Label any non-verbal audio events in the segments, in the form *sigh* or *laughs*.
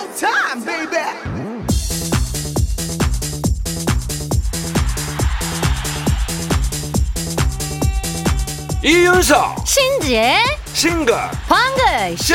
showtime, baby. 이윤석 신지의 싱글 방글 쇼!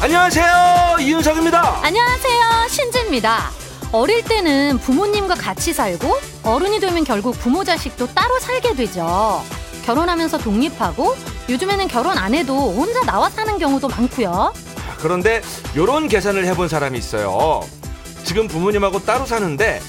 안녕하세요 이윤석입니다 안녕하세요. 신지입니다. 어릴 때는 부모님과 같이 살고 어른이 되면 결국 부모 자식도 따로 살게 되죠. 결혼하면서 독립하고 요즘에는 결혼 안 해도 혼자 나와 사는 경우도 많고요. 그런데 요런 계산을 해본 사람이 있어요 지금 부모님하고 따로 사는데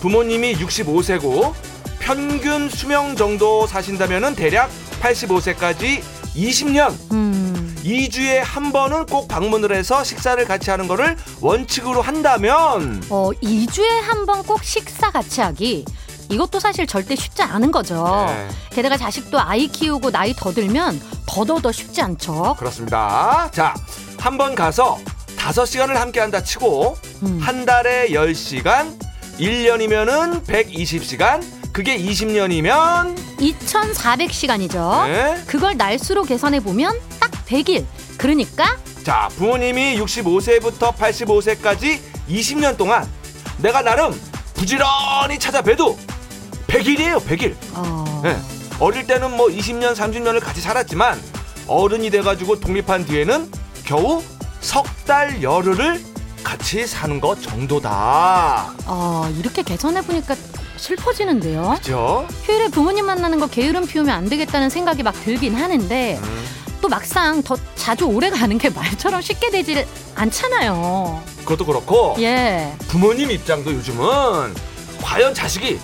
부모님이 65세고 평균 수명 정도 사신다면은 대략 85세까지 20년 음, 2주에 한 번은 꼭 방문을 해서 식사를 같이 하는 거를 원칙으로 한다면 어, 2주에 한 번 꼭 식사 같이 하기. 이것도 사실 절대 쉽지 않은 거죠. 네. 게다가 자식도 아이 키우고 나이 더 들면 더더더 쉽지 않죠. 그렇습니다 자 한 번 가서 5시간을 함께 한다 치고 음. 한 달에 10시간 1년이면은 120시간 그게 20년이면 2,400시간이죠. 네. 그걸 날수로 계산해 보면 딱 100일. 그러니까 자 부모님이 65세부터 85세까지 20년 동안 내가 나름 부지런히 찾아뵈도 100일이에요 100일 어, 네. 어릴 때는 뭐 20년 30년을 같이 살았지만 어른이 돼가지고 독립한 뒤에는 겨우 석 달 열흘을 같이 사는 것 정도다 어, 이렇게 계산해 보니까 슬퍼지는데요. 그죠? 휴일에 부모님 만나는 거 게으름 피우면 안 되겠다는 생각이 막 들긴 하는데 음, 또 막상 더 자주 오래 가는 게 말처럼 쉽게 되질 않잖아요. 그것도 그렇고 예. 부모님 입장도 요즘은 과연 자식이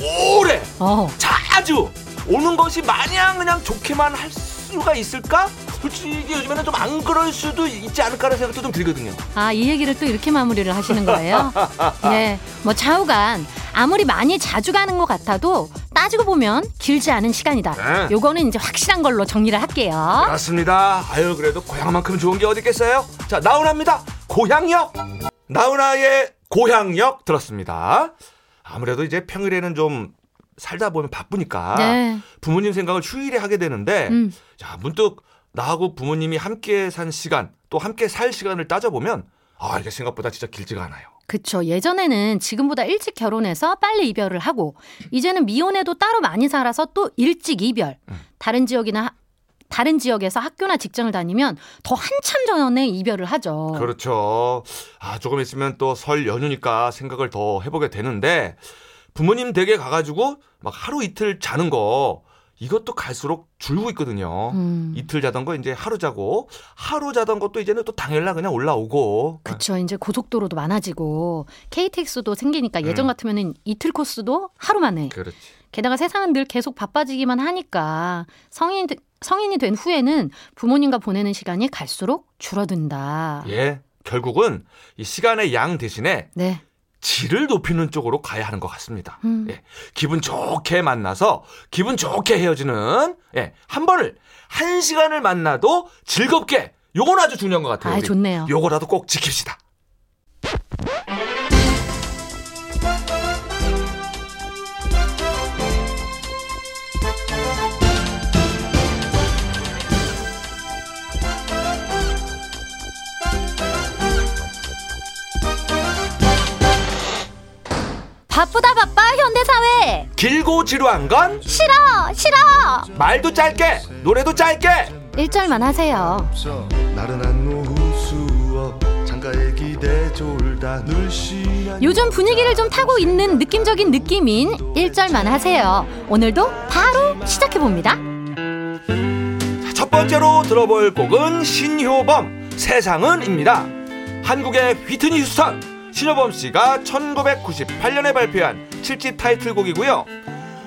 오래 어. 자주 오는 것이 마냥 그냥 좋게만 할 수가 있을까? 솔직히 요즘에는 좀 안 그럴 수도 있지 않을까라는 생각도 좀 들거든요. 아, 이 얘기를 또 이렇게 마무리를 하시는 거예요? *laughs* 예. 뭐 좌우간 아무리 많이 자주 가는 것 같아도 따지고 보면 길지 않은 시간이다. 네. 요거는 이제 확실한 걸로 정리를 할게요. 그렇습니다. 아유 그래도 고향만큼 좋은 게 어디 있겠어요? 자 나훈아입니다. 고향역. 나훈아의 고향역 들었습니다. 아무래도 이제 평일에는 좀 살다 보면 바쁘니까 네. 부모님 생각을 휴일에 하게 되는데 음. 자 문득 나하고 부모님이 함께 산 시간 또 함께 살 시간을 따져보면 아 이게 생각보다 진짜 길지가 않아요. 그쵸. 예전에는 지금보다 일찍 결혼해서 빨리 이별을 하고, 이제는 미혼에도 따로 많이 살아서 또 일찍 이별. 음. 다른 지역이나, 하- 다른 지역에서 학교나 직장을 다니면 더 한참 전에 이별을 하죠. 그렇죠. 아, 조금 있으면 또 설 연휴니까 생각을 더 해보게 되는데, 부모님 댁에 가가지고 막 하루 이틀 자는 거, 이것도 갈수록 줄고 있거든요. 음. 이틀 자던 거 이제 하루 자고, 하루 자던 것도 이제는 또 당일날 그냥 올라오고. 그쵸. 이제 고속도로도 많아지고, KTX도 생기니까 예전 음. 같으면은 이틀 코스도 하루 만에. 그렇지. 게다가 세상은 늘 계속 바빠지기만 하니까 성인, 성인이 된 후에는 부모님과 보내는 시간이 갈수록 줄어든다. 예. 결국은 이 시간의 양 대신에 네. 질을 높이는 쪽으로 가야 하는 것 같습니다. 음. 예, 기분 좋게 만나서 기분 좋게 헤어지는 예, 한 번을 한 시간을 만나도 즐겁게 요건 아주 중요한 것 같아요. 아. 좋네요. 요거라도 꼭 지킵시다. 길고 지루한 건? 싫어 싫어. 말도 짧게 노래도 짧게. 1절만 하세요. 요즘 분위기를 좀 타고 있는 느낌적인 느낌인 1절만 하세요. 오늘도 바로 시작해봅니다. 자, 첫 번째로 들어볼 곡은 신효범 세상은입니다. 한국의 휘트니 휴스턴 신효범 씨가 1998년에 발표한 7집 타이틀곡이고요.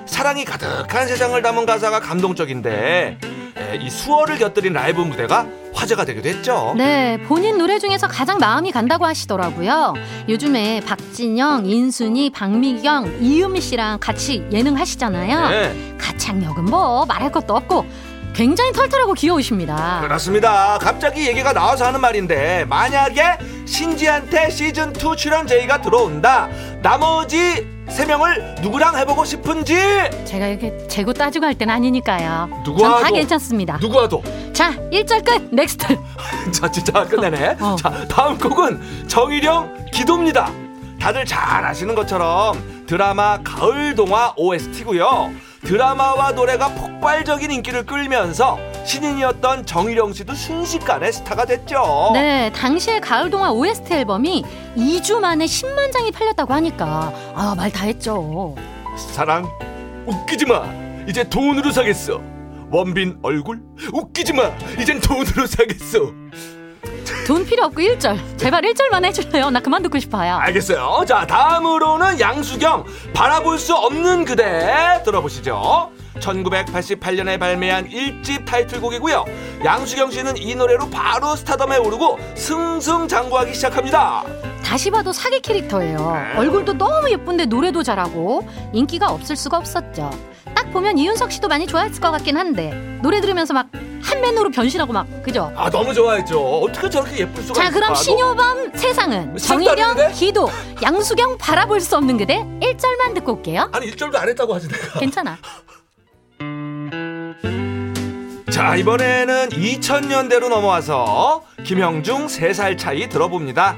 사랑이 가득한 세상을 담은 가사가 감동적인데 에, 이 수어를 곁들인 라이브 무대가 화제가 되기도 했죠. 네 본인 노래 중에서 가장 마음이 간다고 하시더라고요 요즘에 박진영, 인순이, 박미경, 이유미 씨랑 같이 예능 하시잖아요 네. 가창력은 뭐 말할 것도 없고 굉장히 털털하고 귀여우십니다. 그렇습니다. 갑자기 얘기가 나와서 하는 말인데 만약에 신지한테 시즌 2 출연 제의가 들어온다. 나머지 세 명을 누구랑 해보고 싶은지 제가 이렇게 재고 따지고 할 때는 아니니까요. 누구와도- 전다 괜찮습니다. 누구와도 자, 1절 끝. next. *laughs* 자 진짜 끝내네. *laughs* 어. 자 다음 곡은 정일영 기도입니다. 다들 잘 아시는 것처럼 드라마 가을 동화 OST고요. 드라마와 노래가 폭발적인 인기를 끌면서 신인이었던 정일영 씨도 순식간에 스타가 됐죠. 네, 당시에 가을 동화 OST 앨범이 2주 만에 10만 장이 팔렸다고 하니까 아, 말 다 했죠. 사랑 웃기지 마. 이제 돈으로 사겠어. 원빈 얼굴 웃기지 마. 이젠 돈으로 사겠어. 돈 필요 없고 1절. 제발 1절만 해줄래요? 나 그만 듣고 싶어요. 알겠어요. 자, 다음으로는 양수경 바라볼 수 없는 그대 들어보시죠. 1988년에 발매한 1집 타이틀곡이고요. 양수경 씨는 이 노래로 바로 스타덤에 오르고 승승장구하기 시작합니다. 다시 봐도 사기 캐릭터예요. 얼굴도 너무 예쁜데 노래도 잘하고 인기가 없을 수가 없었죠. 딱 보면 이윤석 씨도 많이 좋아했을 것 같긴 한데 노래 들으면서 막 한맨으로 변신하고 막 그죠? 아, 너무 좋아했죠. 어떻게 저렇게 예쁠 수가 자 있을까? 그럼 신효범 세상은 정일영 했는데? 기도 양수경 바라볼 수 없는 그대 1절만 듣고 올게요. 아니, 1절도 안 했다고 하지 내가. 괜찮아. *laughs* 자 이번에는 2000년대로 넘어와서 김형중 3살 차이 들어봅니다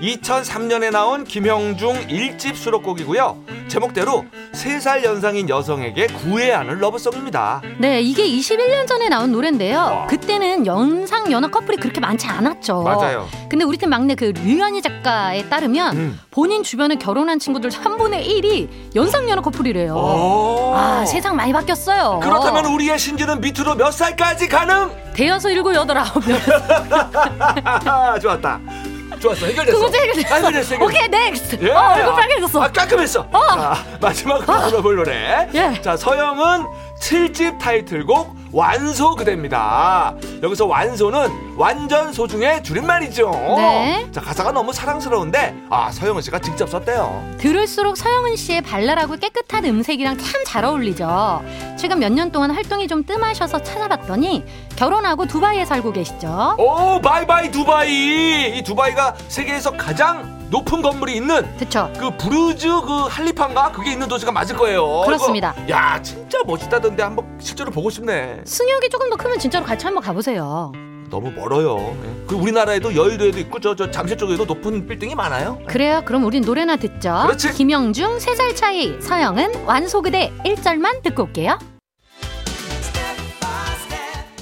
2003년에 나온 김형중 1집 수록곡이고요 제목대로 3살 연상인 여성에게 구애하는 러브송입니다 네, 이게 21년 전에 나온 노래인데요. 와. 그때는 연상 연하 커플이 그렇게 많지 않았죠. 맞아요 근데 우리 팀 막내 그 류현희 작가에 따르면 음. 본인 주변에 결혼한 친구들 3분의 1이 연상 연하 커플이래요. 오. 아, 세상 많이 바뀌었어요. 그렇다면 우리의 신지는 밑으로 몇 살까지 가능? 대여섯 일곱 여덟 아홉 명. 아, *laughs* 좋았다 좋았어 해결됐어 그 문제 해결됐어. 해결됐어 해결됐어. 오케이, next. 예. 어, 얼굴 빨개졌어. 아, 깔끔했어. 자, 마지막으로 불러볼 노래. 예. 자, 서영은 7집 타이틀곡 완소 그대입니다. 여기서 완소는 완전 소중의 줄임말이죠. 네. 자, 가사가 너무 사랑스러운데, 아, 서영은 씨가 직접 썼대요. 들을수록 서영은 씨의 발랄하고 깨끗한 음색이랑 참 잘 어울리죠. 최근 몇 년 동안 활동이 좀 뜸하셔서 찾아봤더니 결혼하고 두바이에 살고 계시죠. 오, 바이바이 두바이. 이 두바이가 세계에서 가장 높은 건물이 있는 그쵸? 그 부르즈 그 할리파인가 그게 있는 도시가 맞을 거예요. 그렇습니다. 이거, 야, 진짜 멋있다던데 한번 실제로 보고 싶네. 승혁이 조금 더 크면 진짜로 같이 한번 가보세요. 너무 멀어요. 예. 그 우리나라에도 여의도에도 있고 저, 저 잠실 쪽에도 높은 빌딩이 많아요. 그래요. 그럼 우린 노래나 듣죠. 그렇지. 김영중 3살 차이, 서영은 완소그대 1절만 듣고 올게요.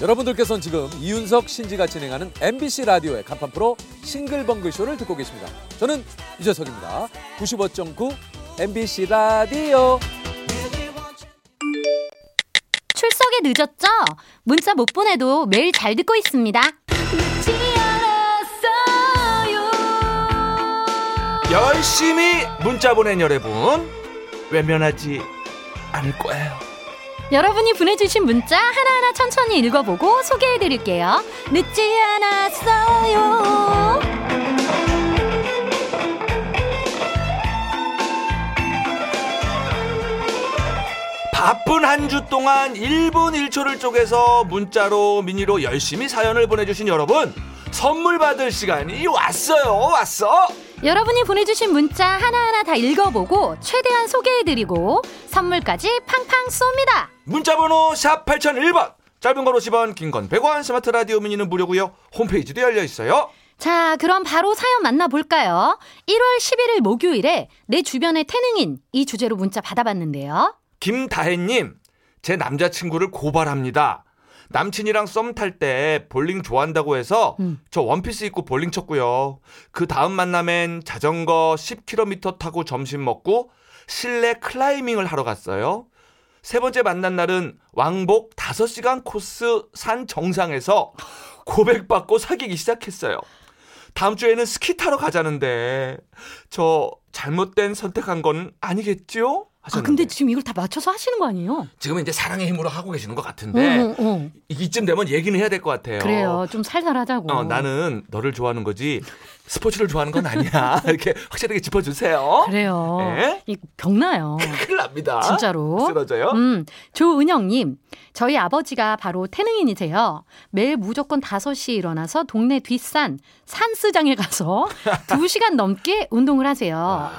여러분들께서는 지금 이윤석 신지가 진행하는 MBC 라디오의 간판 프로 싱글벙글 쇼를 듣고 계십니다. 저는 유재석입니다. 95.9 MBC 라디오. 늦었죠? 문자 못 보내도 매일 잘 듣고 있습니다. 열심히 문자 보낸 여러분 외면하지 않을 거예요. 여러분이 보내주신 문자 하나하나 천천히 읽어보고 소개해드릴게요. 늦지 않았어요. 바쁜 한 주 동안 1분 1초를 쪼개서 문자로 미니로 열심히 사연을 보내주신 여러분 선물 받을 시간이 왔어요 왔어 여러분이 보내주신 문자 하나하나 다 읽어보고 최대한 소개해드리고 선물까지 팡팡 쏩니다. 문자번호 샵 8001번 짧은 건 50원 긴 건 100원 스마트 라디오 미니는 무료고요 홈페이지도 열려 있어요 자, 그럼 바로 사연 만나볼까요? 1월 11일 목요일에 내 주변의 태릉인 이 주제로 문자 받아봤는데요. 김다혜님, 제 남자친구를 고발합니다. 남친이랑 썸 탈 때 볼링 좋아한다고 해서 음. 저 원피스 입고 볼링 쳤고요. 그 다음 만남엔 자전거 10km 타고 점심 먹고 실내 클라이밍을 하러 갔어요. 세 번째 만난 날은 왕복 5시간 코스 산 정상에서 고백받고 사귀기 시작했어요. 다음 주에는 스키 타러 가자는데 저 잘못된 선택한 건 아니겠죠? 아, 하셨는데 근데 지금 이걸 다 맞춰서 하시는 거 아니에요? 지금은 이제 사랑의 힘으로 하고 계시는 것 같은데 어, 어, 어. 이쯤 되면 얘기는 해야 될 것 같아요. 그래요. 좀 살살하자고. 어, 나는 너를 좋아하는 거지 스포츠를 좋아하는 건 아니야. *laughs* 이렇게 확실하게 짚어주세요. 그래요. 예? 이 병나요. *laughs* 큰일 납니다. 진짜로. 쓰러져요. 음, 조은영님, 저희 아버지가 바로 태능인이세요. 매일 무조건 5시에 일어나서 동네 뒷산, 산스장에 가서 *laughs* 2시간 넘게 운동을 하세요.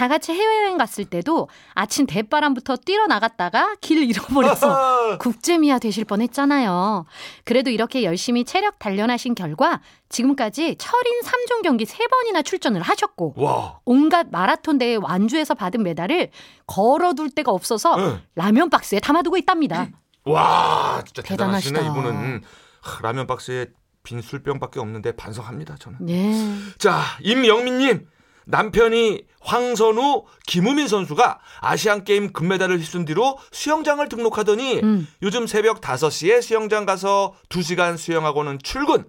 다 같이 해외여행 갔을 때도 아침 대바람부터 뛰러 나갔다가 길 잃어버려서 *laughs* 국제미아 되실 뻔 했잖아요. 그래도 이렇게 열심히 체력 단련하신 결과 지금까지 철인 3종 경기 3번이나 출전을 하셨고 와. 온갖 마라톤 대회 완주에서 받은 메달을 걸어둘 데가 없어서 응. 라면 박스에 담아두고 있답니다. 와, 진짜. 대단하시네 이분은. 하, 라면 박스에 빈 술병밖에 없는데 반성합니다 저는. 네. 자, 임영민님. 남편이 황선우, 김우민 선수가 아시안 게임 금메달을 휩쓴 뒤로 수영장을 등록하더니 음. 요즘 새벽 5시에 수영장 가서 2시간 수영하고는 출근.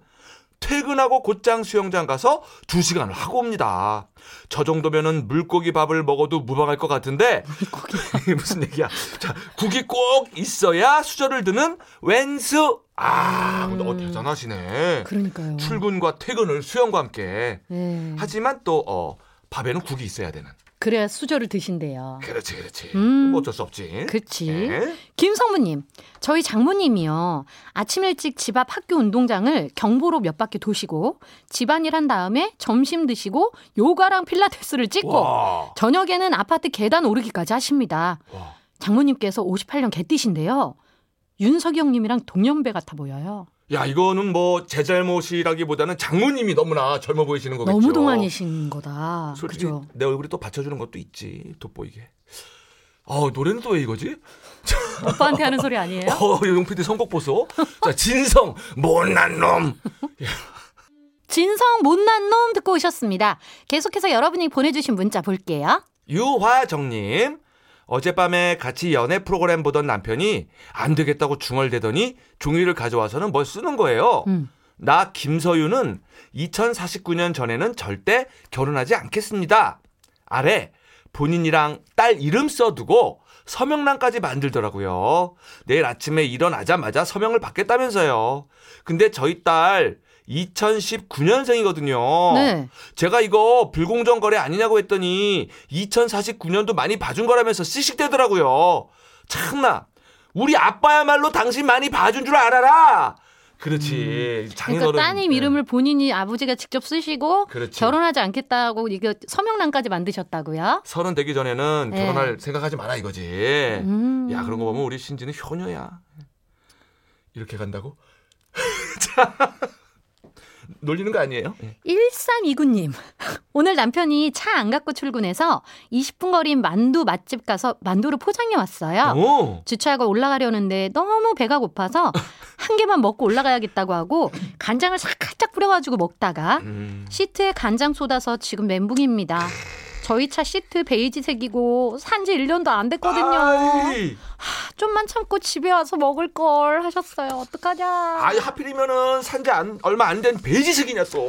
퇴근하고 곧장 수영장 가서 2시간을 하고 옵니다. 저 정도면은 물고기 밥을 먹어도 무방할 것 같은데 *laughs* 무슨 얘기야? 자, 국이 꼭 있어야 수저를 드는 웬수. 아, 근데 어 대단하시네. 그러니까요. 출근과 퇴근을 수영과 함께. 네. 하지만 또 어, 밥에는 국이 있어야 되는. 그래야 수저를 드신대요. 그렇지, 그렇지. 음. 뭐 어쩔 수 없지. 그치. 예. 김성무님, 저희 장모님이요. 아침 일찍 집 앞 학교 운동장을 경보로 몇 바퀴 도시고 집안일 한 다음에 점심 드시고 요가랑 필라테스를 찍고 와. 저녁에는 아파트 계단 오르기까지 하십니다. 와. 장모님께서 58년 개띠신데요. 윤석영님이랑 동년배 같아 보여요. 야, 이거는 뭐 제 잘못이라기보다는 장모님이 너무나 젊어 보이시는 거겠죠. 너무 동안이신 거다. 솔직히 그죠? 내 얼굴이 또 받쳐주는 것도 있지. 돋보이게. 어, 노래는 또 왜 이거지? *laughs* 오빠한테 하는 소리 아니에요? *laughs* 어, 용PD 선곡 보소. 자, 진성, 못난 놈. 진성 못난 놈 듣고 오셨습니다. 계속해서 여러분이 보내주신 문자 볼게요. 유화정님. 어젯밤에 같이 연애 프로그램 보던 남편이 안 되겠다고 중얼대더니 종이를 가져와서는 뭘 쓰는 거예요. 음. 나 김서유는 2049년 전에는 절대 결혼하지 않겠습니다. 아래 본인이랑 딸 이름 써두고 서명란까지 만들더라고요. 내일 아침에 일어나자마자 서명을 받겠다면서요. 근데 저희 딸 2019년생이거든요. 네. 제가 이거 불공정 거래 아니냐고 했더니 2049년도 많이 봐준 거라면서 씩씩대더라고요. 참나. 우리 아빠야말로 당신 많이 봐준 줄 알아라. 그렇지. 장인어른. 그러니까 따님 네. 이름을 본인이 아버지가 직접 쓰시고 그렇지. 결혼하지 않겠다고 이거 서명란까지 만드셨다고요? 서른 되기 전에는 네. 결혼할 생각하지 마라 이거지. 음. 야 그런 거 보면 우리 신지는 효녀야. 이렇게 간다고? *laughs* 자, 놀리는 거 아니에요? 1329님. *laughs* 오늘 남편이 차 안 갖고 출근해서 20분 거리인 만두 맛집 가서 만두를 포장해 왔어요. 오. 주차하고 올라가려는데 너무 배가 고파서 *laughs* 한 개만 먹고 올라가야겠다고 하고 간장을 살짝 뿌려가지고 먹다가 음. 시트에 간장 쏟아서 지금 멘붕입니다. 저희 차 시트 베이지색이고 산지 1년도 안 됐거든요. 아이, 좀만 참고 집에 와서 먹을 걸 하셨어요. 어떡하냐. 아이 하필이면은 산지 안, 얼마 안 된 베이지색이냐 또.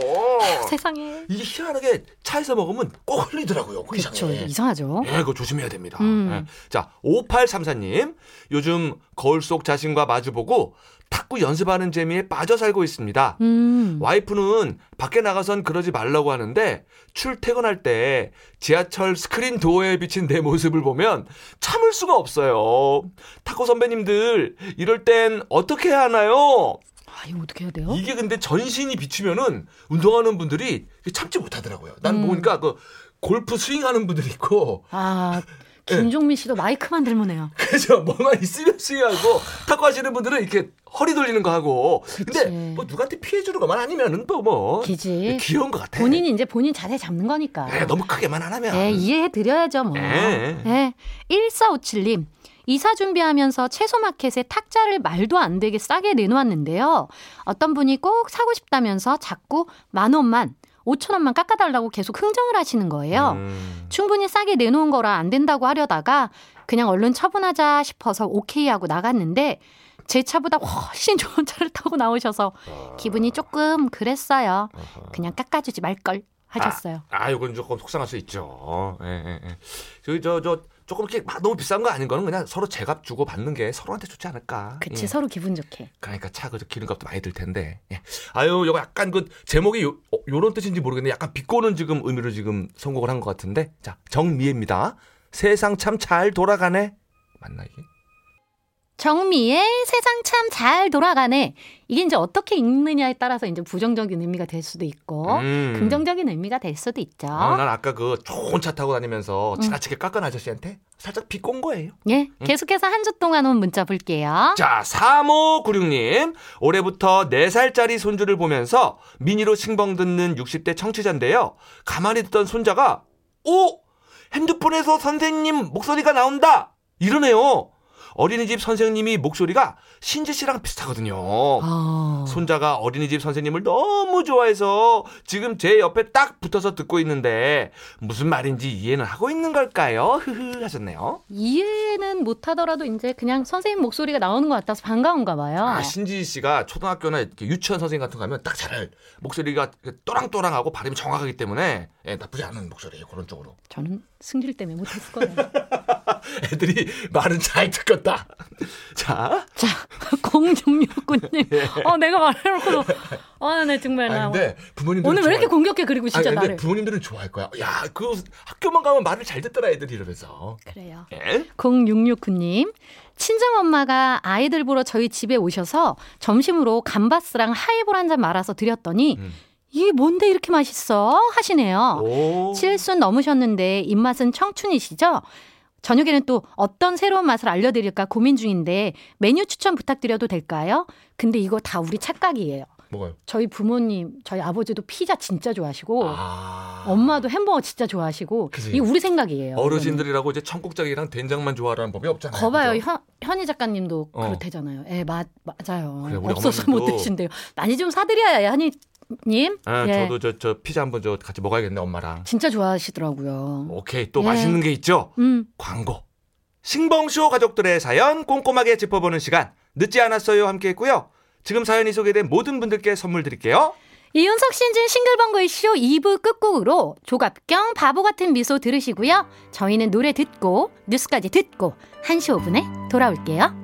세상에. 이게 희한하게 차에서 먹으면 꼭 흘리더라고요. 그 그렇죠. 이상해. 이상하죠. 예, 그거 조심해야 됩니다. 음. 예. 자, 5834님. 요즘 거울 속 자신과 마주보고 탁구 연습하는 재미에 빠져 살고 있습니다. 음. 와이프는 밖에 나가선 그러지 말라고 하는데 출퇴근할 때 지하철 스크린 도어에 비친 내 모습을 보면 참을 수가 없어요. 탁구 선배님들 이럴 땐 어떻게 해야 하나요? 아, 이거 어떻게 해야 돼요? 이게 근데 전신이 비치면은 운동하는 분들이 참지 못하더라고요. 난 음. 보니까 그 골프 스윙하는 분들이 있고 아, 김종민 씨도 마이크만 들면 해요. *laughs* 그죠 뭐만 있으면 스윙하고 탁구 하시는 분들은 이렇게 허리 돌리는 거 하고 그치. 근데 뭐 누구한테 피해 주는 것만 아니면은 또 뭐 기지. 귀여운 것 같아. 본인이 이제 본인 자세 잡는 거니까. 예, 너무 크게만 안 하면. 예, 이해해 드려야죠, 뭐. 예. 예. 1457님. 이사 준비하면서 채소 마켓에 탁자를 말도 안 되게 싸게 내놓았는데요. 어떤 분이 꼭 사고 싶다면서 자꾸 만 원만, 오천 원만 깎아달라고 계속 흥정을 하시는 거예요. 음. 충분히 싸게 내놓은 거라 안 된다고 하려다가 그냥 얼른 처분하자 싶어서 오케이 하고 나갔는데 제 차보다 훨씬 *laughs* 좋은 차를 타고 나오셔서 기분이 조금 그랬어요. 그냥 깎아주지 말걸 하셨어요. 아, 이건 조금 속상할 수 있죠. 예, 예, 예. 저기 저, 저 조금 이렇게 막 너무 비싼 거 아닌 거는 그냥 서로 제값 주고 받는 게 서로한테 좋지 않을까. 그치 예. 서로 기분 좋게. 그러니까 차 그저 기름값도 많이 들 텐데. 예. 아유, 이거 약간 그 제목이 요, 어, 요런 뜻인지 모르겠는데 약간 비꼬는 지금 의미로 지금 선곡을 한 것 같은데. 자, 정미애입니다. 세상 참 잘 돌아가네. 맞나 이게? 정미의 세상 참 잘 돌아가네. 이게 이제 어떻게 읽느냐에 따라서 이제 부정적인 의미가 될 수도 있고 음. 긍정적인 의미가 될 수도 있죠. 어, 난 아까 그 좋은 차 타고 음. 다니면서 지나치게 깎은 아저씨한테 살짝 비꼰 거예요. 예, 계속해서 한 주 동안 온 문자 볼게요. 자, 3596님. 올해부터 4살짜리 손주를 보면서 미니로 싱벙 듣는 60대 청취자인데요. 가만히 듣던 손자가, 오! 핸드폰에서 선생님 목소리가 나온다! 이러네요. 어린이집 선생님이 목소리가 신지 씨랑 비슷하거든요. 아, 손자가 어린이집 선생님을 너무 좋아해서 지금 제 옆에 딱 붙어서 듣고 있는데 무슨 말인지 이해는 하고 있는 걸까요? 흐흐 하셨네요. 이해는 못하더라도 이제 그냥 선생님 목소리가 나오는 것 같아서 반가운가 봐요. 아, 신지 씨가 초등학교나 이렇게 유치원 선생님 같은 거 가면 딱 잘 목소리가 또랑또랑하고 발음이 정확하기 때문에 예, 나쁘지 않은 목소리예요. 그런 쪽으로. 저는 승질 때문에 못했을 거예요. *laughs* 애들이 말은 잘 듣 겠다. *laughs* 자, 자, *laughs* 0669님. 어, 내가 말해놓고. 어, 네, 정말. 나아 근데 부모님들 오늘 왜 이렇게 공격해, 그리고 진짜 아니, 근데 나를. 부모님들은 좋아할 거야. 야, 그 학교만 가면 말을 잘 듣더라 애들이 이러면서. 그래요. 예? 0669님. 친정엄마가 아이들 보러 저희 집에 오셔서 점심으로 감바스랑 하이볼 한 잔 말아서 드렸더니 음. 이게 뭔데 이렇게 맛있어? 하시네요. 오. 칠순 넘으셨는데 입맛은 청춘이시죠? 저녁에는 또 어떤 새로운 맛을 알려드릴까 고민 중인데 메뉴 추천 부탁드려도 될까요? 근데 이거 다 우리 착각이에요. 뭐가요? 저희 부모님, 저희 아버지도 피자 진짜 좋아하시고 아. 엄마도 햄버거 진짜 좋아하시고. 이게 우리 생각이에요. 어르신들이라고 이제 청국장이랑 된장만 좋아하는 법이 없잖아요. 거봐요. 현, 현희 작가님도 어. 그렇대잖아요. 예, 맞, 맞아요. 그래, 없어서 못 드신대요. 많이 좀 사드려야 현희 님. 아, 예, 저도 저, 저 피자 한번 저 같이 먹어야겠네 엄마랑. 진짜 좋아하시더라고요. 오케이 또 예. 맛있는 게 있죠. 음, 광고. 싱벙쇼 가족들의 사연 꼼꼼하게 짚어보는 시간 늦지 않았어요 함께 했고요. 지금 사연이 소개된 모든 분들께 선물 드릴게요. 이윤석 신진 싱글벙글 쇼 2부 끝곡으로 조갑경 바보 같은 미소 들으시고요. 저희는 노래 듣고 뉴스까지 듣고 1시 5분에 돌아올게요.